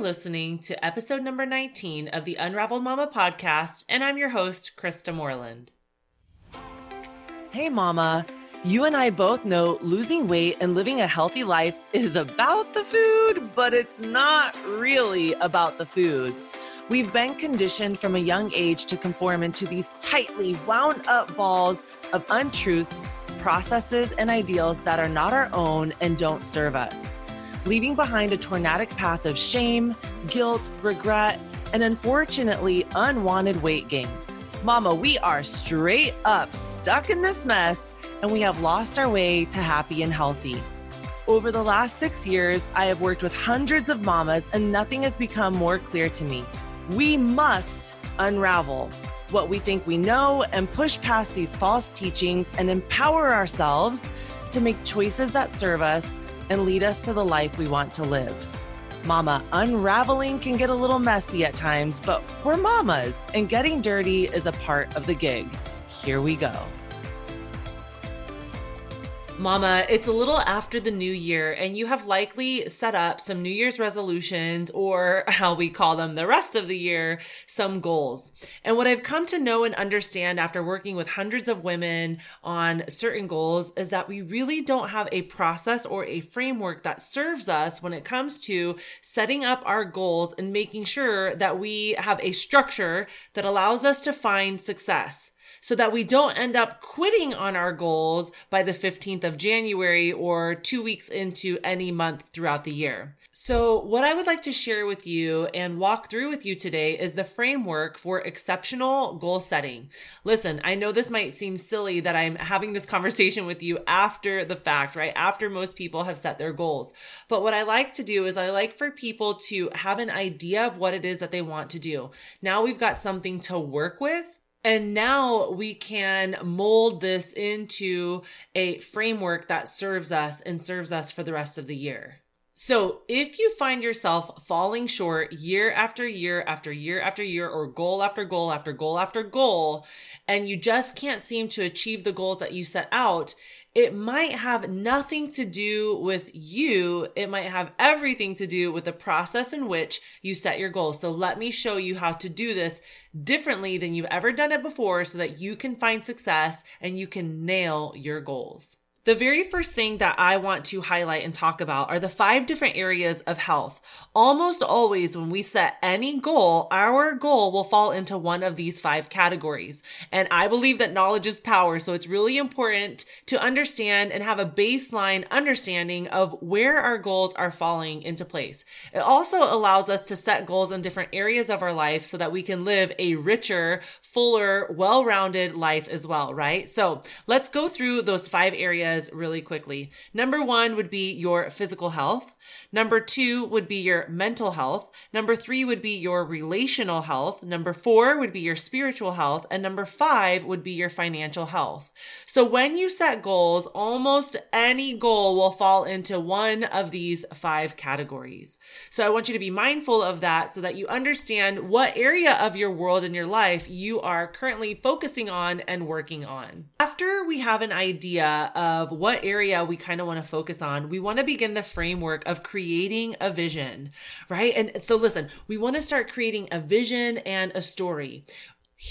Listening to episode number 19 of the Unraveled Mama podcast, and I'm your host, Krista Moreland. Hey, Mama. You and I both know losing weight and living a healthy life is about the food, but it's not really about the food. We've been conditioned from a young age to conform into these tightly wound up balls of untruths, processes, and ideals that are not our own and don't serve us leaving behind a tornadic path of shame, guilt, regret, and unfortunately, unwanted weight gain. Mama, we are straight up stuck in this mess and we have lost our way to happy and healthy. Over the last six years, I have worked with hundreds of mamas and nothing has become more clear to me. We must unravel what we think we know and push past these false teachings and empower ourselves to make choices that serve us and lead us to the life we want to live. Mama, unraveling can get a little messy at times, but we're mamas, and getting dirty is a part of the gig. Here we go. Mama, it's a little after the new year, and you have likely set up some New Year's resolutions, or how we call them the rest of the year, some goals. And what I've come to know and understand after working with hundreds of women on certain goals is that we really don't have a process or a framework that serves us when it comes to setting up our goals and making sure that we have a structure that allows us to find success so that we don't end up quitting on our goals by the 15th of January or two weeks into any month throughout the year. So, what I would like to share with you and walk through with you today is the framework for exceptional goal setting. Listen, I know this might seem silly that I'm having this conversation with you after the fact, right? After most people have set their goals. But what I like to do is I like for people to have an idea of what it is that they want to do. Now we've got something to work with and now we can mold this into a framework that serves us and serves us for the rest of the year. So if you find yourself falling short year after year after year after year or goal after goal after goal after goal, and you just can't seem to achieve the goals that you set out, it might have nothing to do with you. It might have everything to do with the process in which you set your goals. So let me show you how to do this differently than you've ever done it before so that you can find success and you can nail your goals. The very first thing that I want to highlight and talk about are the five different areas of health. Almost always when we set any goal, our goal will fall into one of these five categories. And I believe that knowledge is power. So it's really important to understand and have a baseline understanding of where our goals are falling into place. It also allows us to set goals in different areas of our life so that we can live a richer, fuller, well-rounded life as well, right? So let's go through those five areas really quickly. Number one would be your physical health. Number two would be your mental health. Number three would be your relational health. Number four would be your spiritual health. And number five would be your financial health. So when you set goals, almost any goal will fall into one of these five categories. So I want you to be mindful of that so that you understand what area of your world and your life you are currently focusing on and working on. After we have an idea of what area we kind of want to focus on, we want to begin the framework of of creating a vision, right? And so listen, we want to start creating a vision and a story.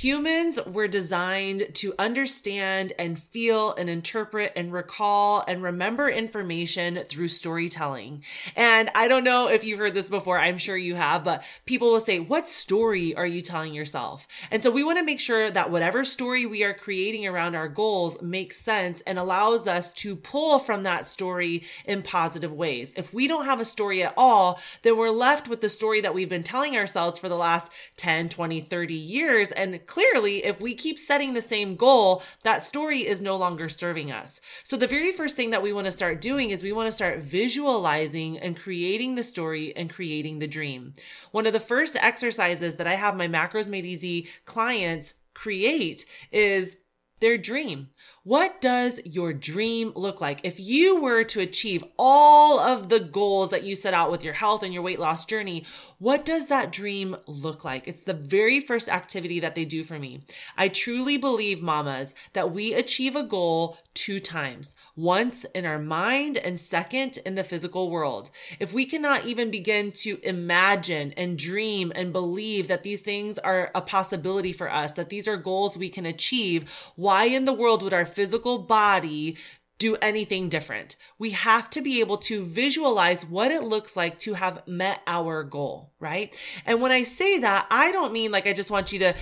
Humans were designed to understand and feel and interpret and recall and remember information through storytelling. And I don't know if you've heard this before. I'm sure you have, but people will say, what story are you telling yourself? And so we want to make sure that whatever story we are creating around our goals makes sense and allows us to pull from that story in positive ways. If we don't have a story at all, then we're left with the story that we've been telling ourselves for the last 10, 20, 30 years. And clearly, if we keep setting the same goal, that story is no longer serving us. So the very first thing that we want to start doing is we want to start visualizing and creating the story and creating the dream. One of the first exercises that I have my Macros Made Easy clients create is their dream. What does your dream look like? If you were to achieve all of the goals that you set out with your health and your weight loss journey, what does that dream look like? It's the very first activity that they do for me. I truly believe, mamas, that we achieve a goal two times once in our mind and second in the physical world. If we cannot even begin to imagine and dream and believe that these things are a possibility for us, that these are goals we can achieve, why in the world would our physical body do anything different. We have to be able to visualize what it looks like to have met our goal, right? And when I say that, I don't mean like I just want you to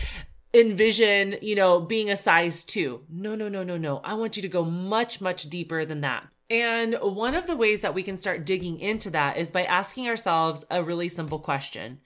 envision, you know, being a size two. No, no, no, no, no. I want you to go much, much deeper than that. And one of the ways that we can start digging into that is by asking ourselves a really simple question.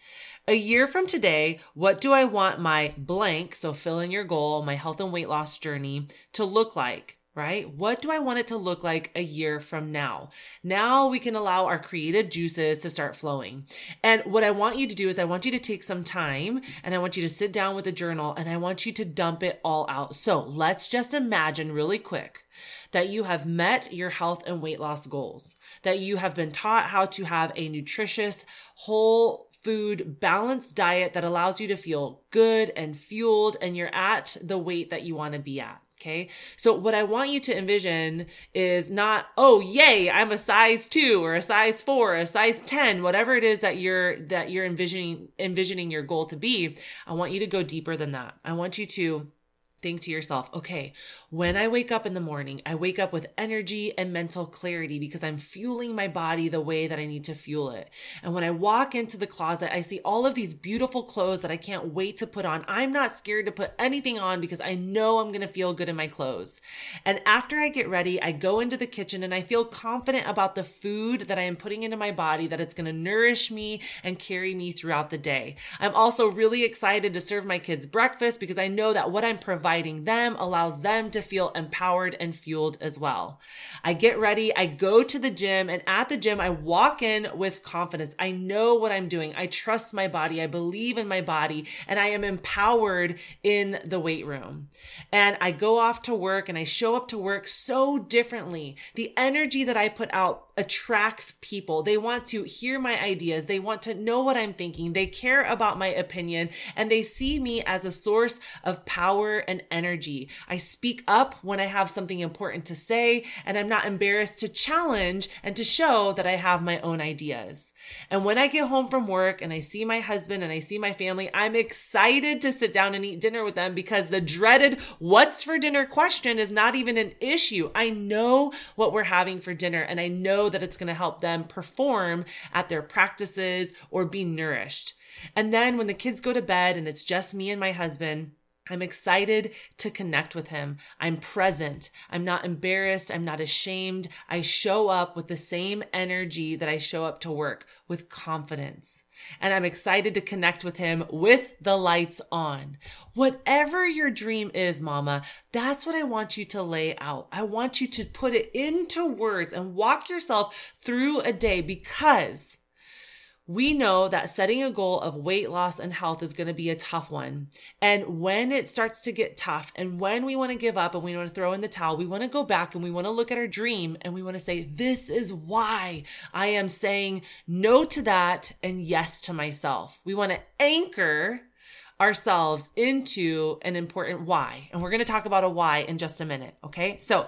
A year from today, what do I want my blank, so fill in your goal, my health and weight loss journey, to look like? Right? What do I want it to look like a year from now? Now we can allow our creative juices to start flowing. And what I want you to do is I want you to take some time and I want you to sit down with a journal and I want you to dump it all out. So let's just imagine really quick that you have met your health and weight loss goals, that you have been taught how to have a nutritious, whole food, balanced diet that allows you to feel good and fueled, and you're at the weight that you want to be at. Okay. So what I want you to envision is not, oh, yay, I'm a size two or a size four, or a size 10, whatever it is that you're, that you're envisioning, envisioning your goal to be. I want you to go deeper than that. I want you to think to yourself, okay, when I wake up in the morning, I wake up with energy and mental clarity because I'm fueling my body the way that I need to fuel it. And when I walk into the closet, I see all of these beautiful clothes that I can't wait to put on. I'm not scared to put anything on because I know I'm going to feel good in my clothes. And after I get ready, I go into the kitchen and I feel confident about the food that I am putting into my body, that it's going to nourish me and carry me throughout the day. I'm also really excited to serve my kids breakfast because I know that what I'm providing providing them allows them to feel empowered and fueled as well. I get ready, I go to the gym, and at the gym, I walk in with confidence. I know what I'm doing. I trust my body. I believe in my body, and I am empowered in the weight room. And I go off to work and I show up to work so differently. The energy that I put out attracts people. They want to hear my ideas. They want to know what I'm thinking. They care about my opinion and they see me as a source of power and energy. I speak up when I have something important to say and I'm not embarrassed to challenge and to show that I have my own ideas. And when I get home from work and I see my husband and I see my family, I'm excited to sit down and eat dinner with them because the dreaded what's for dinner question is not even an issue. I know what we're having for dinner and I know know that it's going to help them perform at their practices or be nourished. And then when the kids go to bed and it's just me and my husband, I'm excited to connect with him. I'm present. I'm not embarrassed. I'm not ashamed. I show up with the same energy that I show up to work with confidence. And I'm excited to connect with him with the lights on. Whatever your dream is, mama, that's what I want you to lay out. I want you to put it into words and walk yourself through a day because we know that setting a goal of weight loss and health is going to be a tough one. And when it starts to get tough and when we want to give up and we want to throw in the towel, we want to go back and we want to look at our dream and we want to say, this is why I am saying no to that and yes to myself. We want to anchor ourselves into an important why. And we're going to talk about a why in just a minute. Okay. So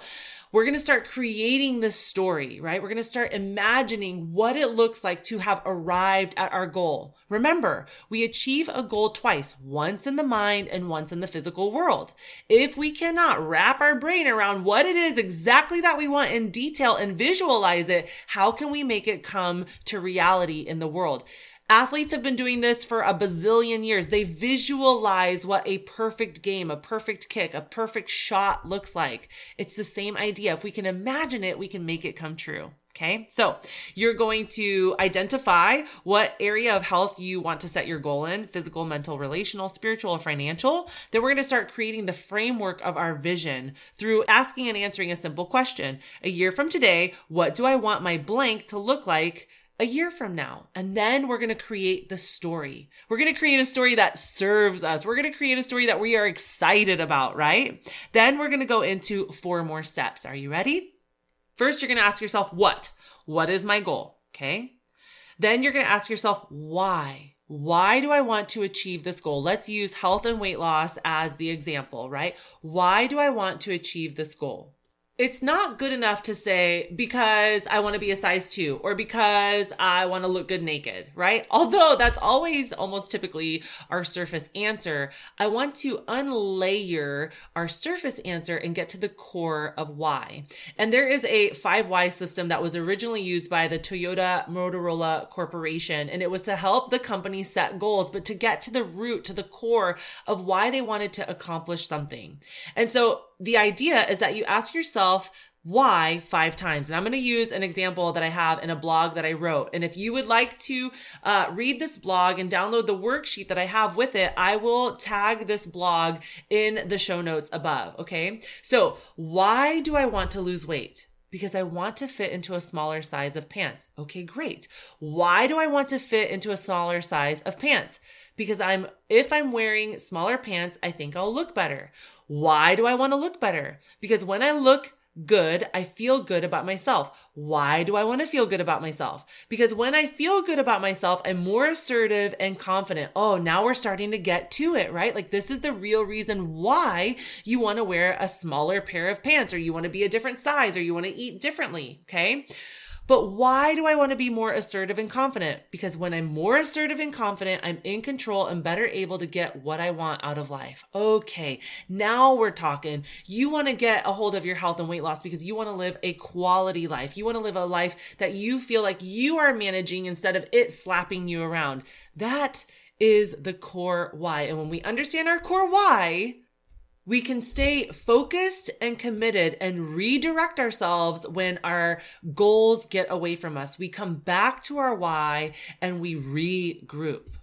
we're going to start creating this story, right? We're going to start imagining what it looks like to have arrived at our goal. Remember, we achieve a goal twice, once in the mind and once in the physical world. If we cannot wrap our brain around what it is exactly that we want in detail and visualize it, how can we make it come to reality in the world? Athletes have been doing this for a bazillion years. They visualize what a perfect game, a perfect kick, a perfect shot looks like. It's the same idea. If we can imagine it, we can make it come true. Okay. So you're going to identify what area of health you want to set your goal in physical, mental, relational, spiritual, or financial. Then we're going to start creating the framework of our vision through asking and answering a simple question. A year from today, what do I want my blank to look like a year from now. And then we're going to create the story. We're going to create a story that serves us. We're going to create a story that we are excited about, right? Then we're going to go into four more steps. Are you ready? First, you're going to ask yourself, what? What is my goal? Okay. Then you're going to ask yourself, why? Why do I want to achieve this goal? Let's use health and weight loss as the example, right? Why do I want to achieve this goal? It's not good enough to say because I want to be a size two or because I want to look good naked, right? Although that's always almost typically our surface answer. I want to unlayer our surface answer and get to the core of why. And there is a five why system that was originally used by the Toyota Motorola Corporation. And it was to help the company set goals, but to get to the root, to the core of why they wanted to accomplish something. And so the idea is that you ask yourself why five times. And I'm going to use an example that I have in a blog that I wrote. And if you would like to uh, read this blog and download the worksheet that I have with it, I will tag this blog in the show notes above. Okay. So why do I want to lose weight? Because I want to fit into a smaller size of pants. Okay, great. Why do I want to fit into a smaller size of pants? Because I'm, if I'm wearing smaller pants, I think I'll look better. Why do I want to look better? Because when I look good, I feel good about myself. Why do I want to feel good about myself? Because when I feel good about myself, I'm more assertive and confident. Oh, now we're starting to get to it, right? Like this is the real reason why you want to wear a smaller pair of pants or you want to be a different size or you want to eat differently. Okay. But why do I want to be more assertive and confident? Because when I'm more assertive and confident, I'm in control and better able to get what I want out of life. Okay, now we're talking. You want to get a hold of your health and weight loss because you want to live a quality life. You want to live a life that you feel like you are managing instead of it slapping you around. That is the core why. And when we understand our core why, we can stay focused and committed and redirect ourselves when our goals get away from us. We come back to our why and we regroup.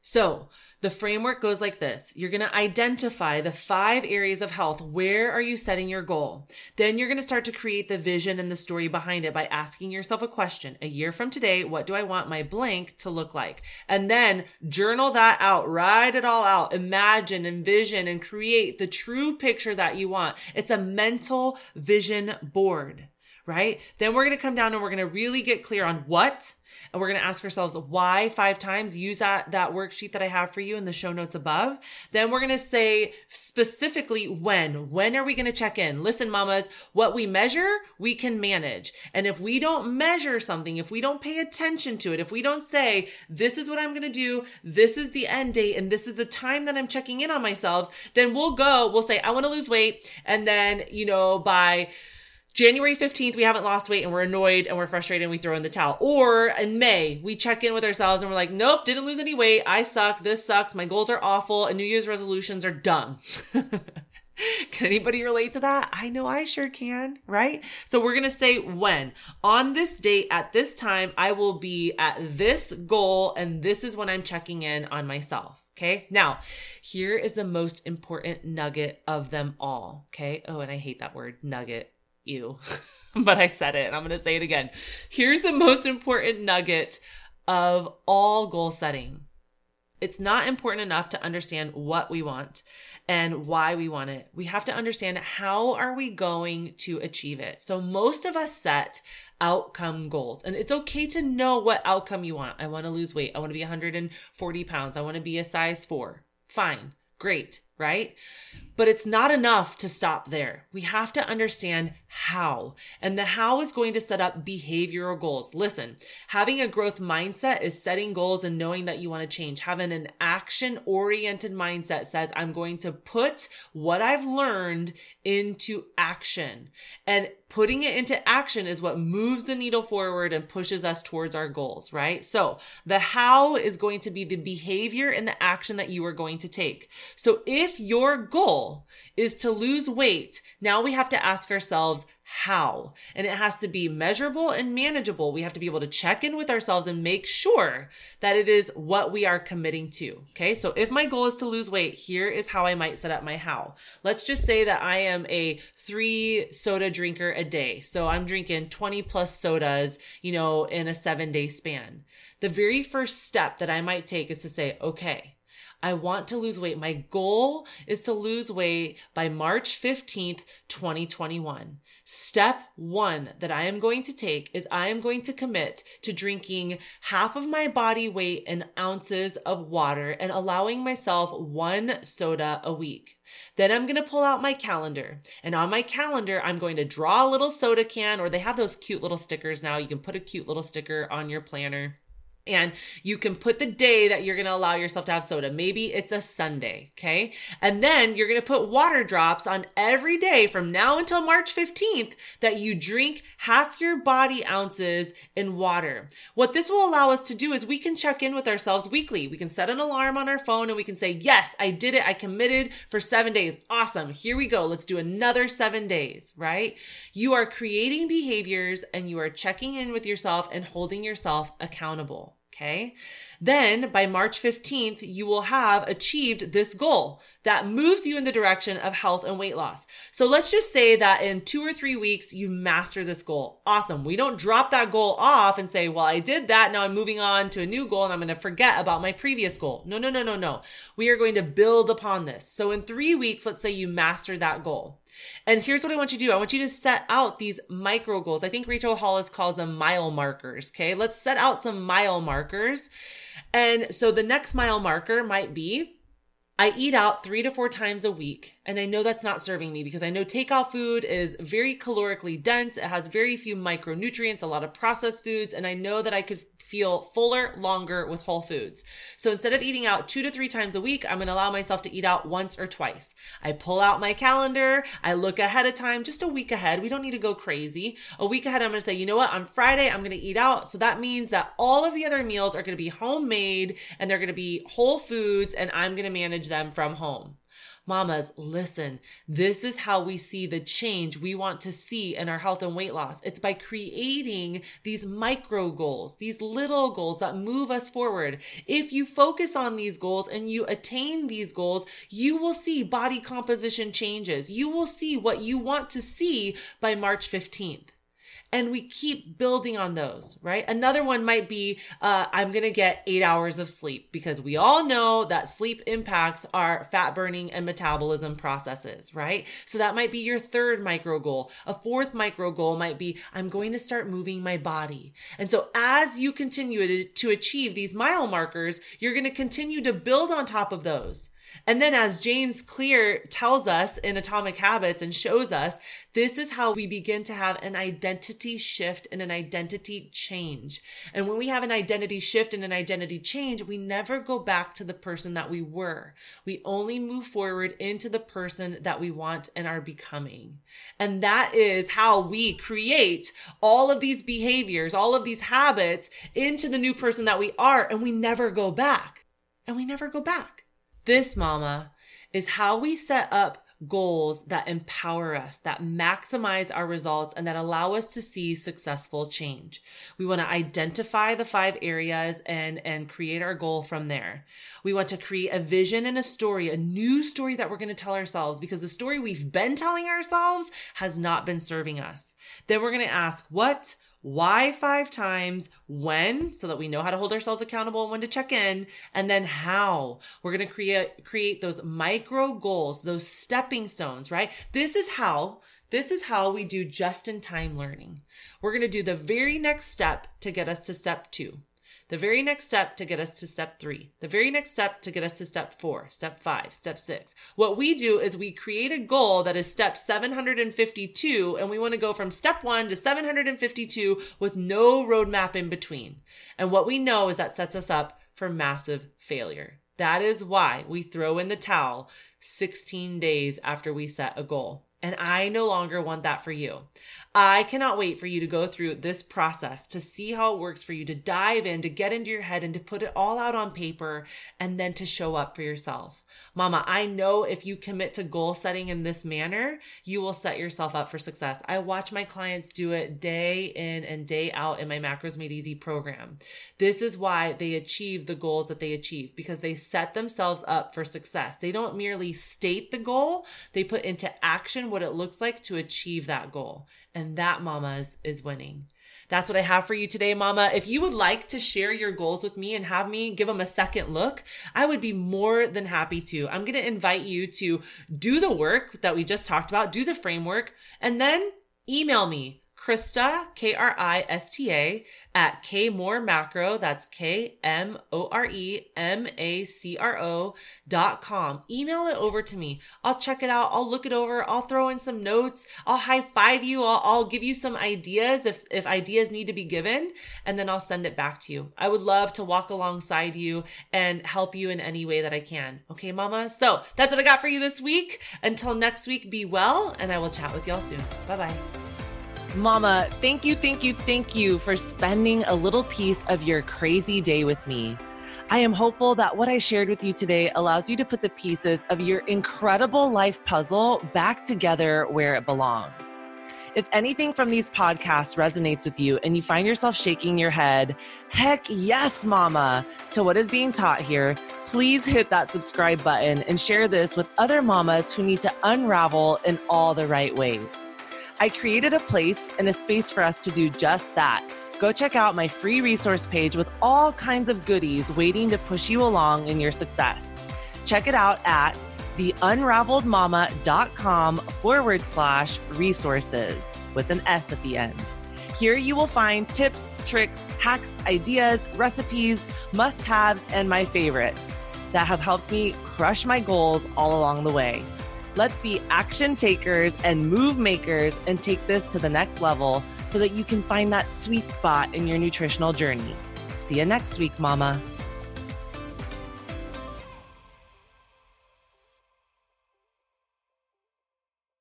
So the framework goes like this. You're going to identify the five areas of health. Where are you setting your goal? Then you're going to start to create the vision and the story behind it by asking yourself a question. A year from today, what do I want my blank to look like? And then journal that out, write it all out, imagine, envision, and create the true picture that you want. It's a mental vision board right? Then we're going to come down and we're going to really get clear on what and we're going to ask ourselves why five times. Use that, that worksheet that I have for you in the show notes above. Then we're going to say specifically when. When are we going to check in? Listen, mamas, what we measure, we can manage. And if we don't measure something, if we don't pay attention to it, if we don't say, this is what I'm going to do, this is the end date, and this is the time that I'm checking in on myself, then we'll go, we'll say, I want to lose weight. And then, you know, by, January 15th, we haven't lost weight and we're annoyed and we're frustrated and we throw in the towel. Or in May, we check in with ourselves and we're like, nope, didn't lose any weight. I suck. This sucks. My goals are awful and New Year's resolutions are dumb. can anybody relate to that? I know I sure can, right? So we're going to say when. On this date, at this time, I will be at this goal and this is when I'm checking in on myself. Okay. Now, here is the most important nugget of them all. Okay. Oh, and I hate that word nugget you, but I said it and I'm going to say it again. Here's the most important nugget of all goal setting. It's not important enough to understand what we want and why we want it. We have to understand how are we going to achieve it. So most of us set outcome goals and it's okay to know what outcome you want. I want to lose weight. I want to be 140 pounds. I want to be a size four. Fine. Great. Right. But it's not enough to stop there. We have to understand how. And the how is going to set up behavioral goals. Listen, having a growth mindset is setting goals and knowing that you want to change. Having an action oriented mindset says, I'm going to put what I've learned into action. And putting it into action is what moves the needle forward and pushes us towards our goals, right? So the how is going to be the behavior and the action that you are going to take. So if if your goal is to lose weight, now we have to ask ourselves, how. And it has to be measurable and manageable. We have to be able to check in with ourselves and make sure that it is what we are committing to. Okay. So if my goal is to lose weight, here is how I might set up my how. Let's just say that I am a three soda drinker a day. So I'm drinking 20 plus sodas, you know, in a seven day span. The very first step that I might take is to say, okay, I want to lose weight. My goal is to lose weight by March 15th, 2021. Step one that I am going to take is I am going to commit to drinking half of my body weight in ounces of water and allowing myself one soda a week. Then I'm going to pull out my calendar and on my calendar, I'm going to draw a little soda can or they have those cute little stickers now. You can put a cute little sticker on your planner and you can put the day that you're going to allow yourself to have soda. Maybe it's a Sunday. Okay. And then you're going to put water drops on every day from now until March 15th that you drink half your body ounces in water. What this will allow us to do is we can check in with ourselves weekly. We can set an alarm on our phone and we can say, yes, I did it. I committed for seven days. Awesome. Here we go. Let's do another seven days, right? You are creating behaviors and you are checking in with yourself and holding yourself accountable. Okay. Then by March 15th, you will have achieved this goal that moves you in the direction of health and weight loss. So let's just say that in two or three weeks, you master this goal. Awesome. We don't drop that goal off and say, well, I did that. Now I'm moving on to a new goal and I'm going to forget about my previous goal. No, no, no, no, no. We are going to build upon this. So in three weeks, let's say you master that goal. And here's what I want you to do. I want you to set out these micro goals. I think Rachel Hollis calls them mile markers. Okay. Let's set out some mile markers. And so the next mile marker might be I eat out three to four times a week. And I know that's not serving me because I know takeout food is very calorically dense. It has very few micronutrients, a lot of processed foods. And I know that I could feel fuller longer with whole foods. So instead of eating out two to three times a week, I'm going to allow myself to eat out once or twice. I pull out my calendar. I look ahead of time, just a week ahead. We don't need to go crazy. A week ahead, I'm going to say, you know what? On Friday, I'm going to eat out. So that means that all of the other meals are going to be homemade and they're going to be whole foods and I'm going to manage them from home. Mamas, listen, this is how we see the change we want to see in our health and weight loss. It's by creating these micro goals, these little goals that move us forward. If you focus on these goals and you attain these goals, you will see body composition changes. You will see what you want to see by March 15th and we keep building on those, right? Another one might be, uh, I'm going to get eight hours of sleep because we all know that sleep impacts our fat burning and metabolism processes, right? So that might be your third micro goal. A fourth micro goal might be, I'm going to start moving my body. And so as you continue to achieve these mile markers, you're going to continue to build on top of those. And then as James Clear tells us in Atomic Habits and shows us, this is how we begin to have an identity shift and an identity change. And when we have an identity shift and an identity change, we never go back to the person that we were. We only move forward into the person that we want and are becoming. And that is how we create all of these behaviors, all of these habits into the new person that we are. And we never go back. And we never go back. This, mama, is how we set up goals that empower us, that maximize our results, and that allow us to see successful change. We want to identify the five areas and, and create our goal from there. We want to create a vision and a story, a new story that we're going to tell ourselves because the story we've been telling ourselves has not been serving us. Then we're going to ask, what why five times, when, so that we know how to hold ourselves accountable and when to check in, and then how. We're going to create, create those micro goals, those stepping stones, right? This is how, this is how we do just in time learning. We're going to do the very next step to get us to step two the very next step to get us to step three, the very next step to get us to step four, step five, step six. What we do is we create a goal that is step 752, and we want to go from step one to 752 with no roadmap in between. And what we know is that sets us up for massive failure. That is why we throw in the towel 16 days after we set a goal. And I no longer want that for you. I cannot wait for you to go through this process to see how it works for you, to dive in, to get into your head and to put it all out on paper and then to show up for yourself. Mama, I know if you commit to goal setting in this manner, you will set yourself up for success. I watch my clients do it day in and day out in my Macros Made Easy program. This is why they achieve the goals that they achieve because they set themselves up for success. They don't merely state the goal, they put into action what it looks like to achieve that goal. And that, mamas, is winning. That's what I have for you today, mama. If you would like to share your goals with me and have me give them a second look, I would be more than happy to. I'm going to invite you to do the work that we just talked about, do the framework, and then email me Krista, K R I S T A, at K More Macro, that's K M O R E M A C R O dot com. Email it over to me. I'll check it out. I'll look it over. I'll throw in some notes. I'll high five you. I'll, I'll give you some ideas if, if ideas need to be given, and then I'll send it back to you. I would love to walk alongside you and help you in any way that I can. Okay, mama? So that's what I got for you this week. Until next week, be well, and I will chat with y'all soon. Bye bye. Mama, thank you, thank you, thank you for spending a little piece of your crazy day with me. I am hopeful that what I shared with you today allows you to put the pieces of your incredible life puzzle back together where it belongs. If anything from these podcasts resonates with you and you find yourself shaking your head, heck yes, mama, to what is being taught here, please hit that subscribe button and share this with other mamas who need to unravel in all the right ways. I created a place and a space for us to do just that. Go check out my free resource page with all kinds of goodies waiting to push you along in your success. Check it out at theunraveledmama.com forward slash resources with an S at the end. Here you will find tips, tricks, hacks, ideas, recipes, must haves, and my favorites that have helped me crush my goals all along the way. Let's be action takers and move makers and take this to the next level so that you can find that sweet spot in your nutritional journey. See you next week, Mama.